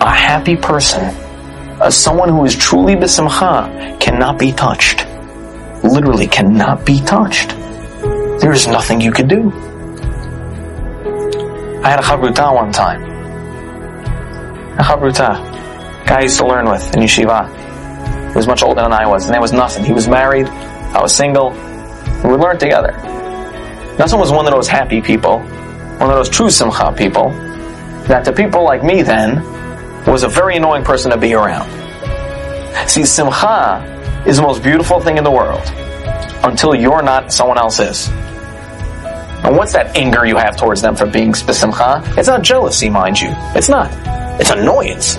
A happy person, a, someone who is truly besimcha, cannot be touched. Literally cannot be touched. There is nothing you can do. I had a chavruta one time. A chavruta. Guy I used to learn with in yeshiva. He was much older than I was. and name was nothing. He was married. I was single. We learned together. Nassim was one of those happy people, one of those true simcha people, that to people like me then was a very annoying person to be around. See, simcha is the most beautiful thing in the world until you're not, someone else is. And what's that anger you have towards them for being besimcha? It's not jealousy, mind you. It's not. It's annoyance.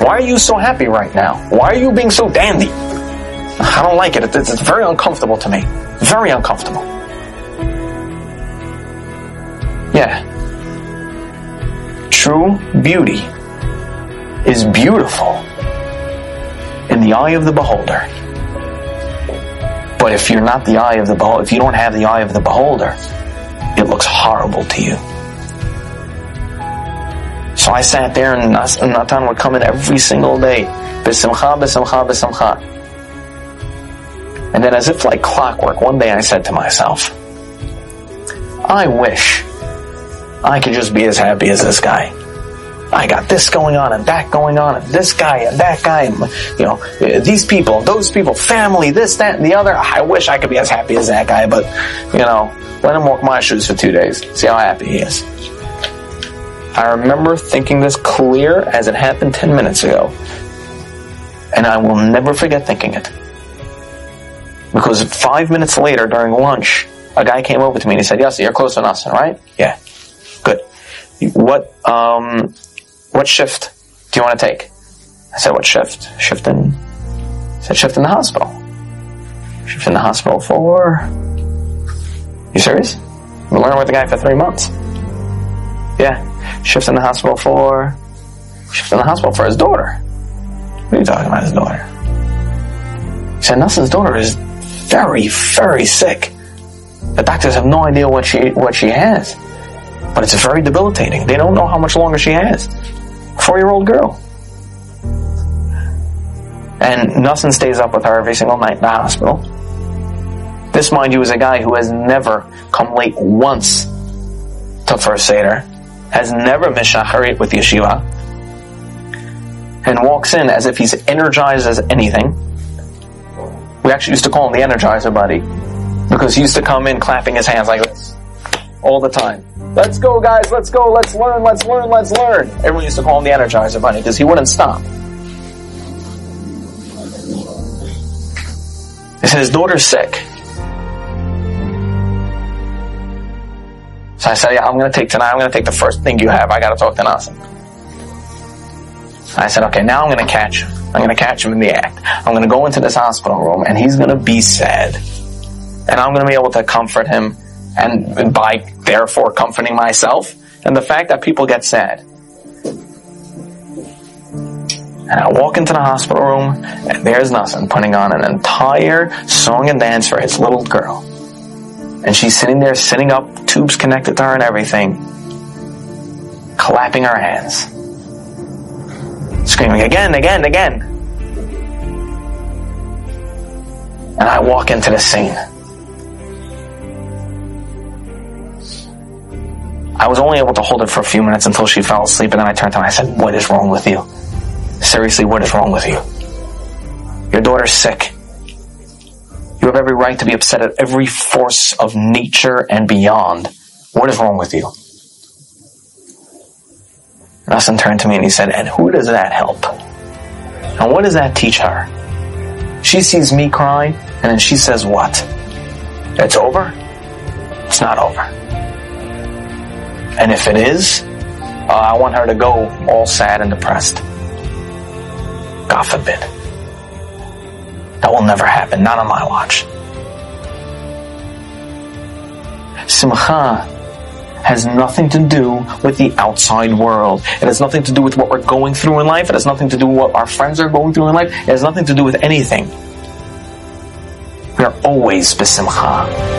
Why are you so happy right now? Why are you being so dandy? I don't like it. It's very uncomfortable to me. Very uncomfortable. Yeah. True beauty is beautiful in the eye of the beholder. But if you're not the eye of the beholder, if you don't have the eye of the beholder, it looks horrible to you. So I sat there and Natan would come in every single day. Besimcha, besimcha, besimcha. And then as if like clockwork, one day I said to myself, I wish I could just be as happy as this guy. I got this going on and that going on and this guy and that guy and, you know, these people, those people, family, this, that, and the other. I wish I could be as happy as that guy, but, you know, let him walk my shoes for two days. See how happy he is. I remember thinking this clear as it happened 10 minutes ago. And I will never forget thinking it. Because five minutes later during lunch, a guy came over to me and he said, Yossi, you're close to Nassim, right? Yeah. Good. What, um, what shift do you want to take? I said, what shift? Shift in, I said, shift in the hospital. Shift in the hospital for, you serious? Been learning with the guy for three months. Yeah. Shift in the hospital for, shift in the hospital for his daughter. What are you talking about, his daughter? He said, Nelson's daughter is very, very sick. The doctors have no idea what she, what she has. But it's very debilitating. They don't know how much longer she has. Four year old girl. And Nelson stays up with her every single night in the hospital. This, mind you, is a guy who has never come late once to First Seder, has never missed with Yeshiva, and walks in as if he's energized as anything. We actually used to call him the Energizer Bunny because he used to come in clapping his hands like this all the time. Let's go, guys. Let's go. Let's learn. Let's learn. Let's learn. Everyone used to call him the Energizer Bunny because he wouldn't stop. He said his daughter's sick. So I said, yeah, I'm going to take tonight. I'm going to take the first thing you have. I got to talk to Nassim. I said, okay, now I'm going to catch him. I'm going to catch him in the act. I'm going to go into this hospital room and he's going to be sad. And I'm going to be able to comfort him and by therefore comforting myself and the fact that people get sad. And I walk into the hospital room and there's Nassim putting on an entire song and dance for his little girl. And she's sitting there, sitting up, tubes connected to her and everything, clapping her hands, screaming again, again, again. And I walk into the scene. I was only able to hold it for a few minutes until she fell asleep, and then I turned to her and I said, What is wrong with you? Seriously, what is wrong with you? Your daughter's sick. You have every right to be upset at every force of nature and beyond. What is wrong with you? Nassim turned to me and he said, And who does that help? And what does that teach her? She sees me crying, and then she says, What? It's over? It's not over. And if it is, uh, I want her to go all sad and depressed. God forbid. That will never happen, not on my watch. Simcha has nothing to do with the outside world. It has nothing to do with what we're going through in life. It has nothing to do with what our friends are going through in life. It has nothing to do with anything. We are always besimcha.